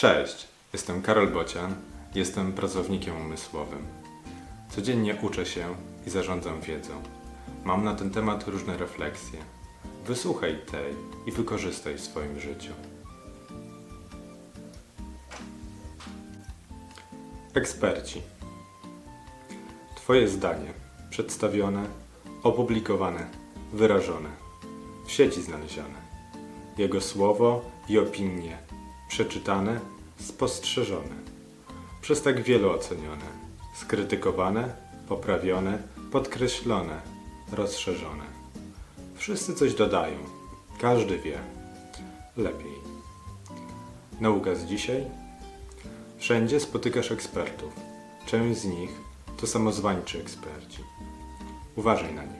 Cześć, jestem Karol Bocian, jestem pracownikiem umysłowym. Codziennie uczę się i zarządzam wiedzą. Mam na ten temat różne refleksje. Wysłuchaj tej i wykorzystaj w swoim życiu. Eksperci. Twoje zdanie przedstawione, opublikowane, wyrażone, w sieci znalezione. Jego słowo i opinie przeczytane, spostrzeżone, przez tak wielu ocenione, skrytykowane, poprawione, podkreślone, rozszerzone. Wszyscy coś dodają, każdy wie, lepiej. Nauka z dzisiaj? Wszędzie spotykasz ekspertów. Część z nich to samozwańczy eksperci. Uważaj na nich.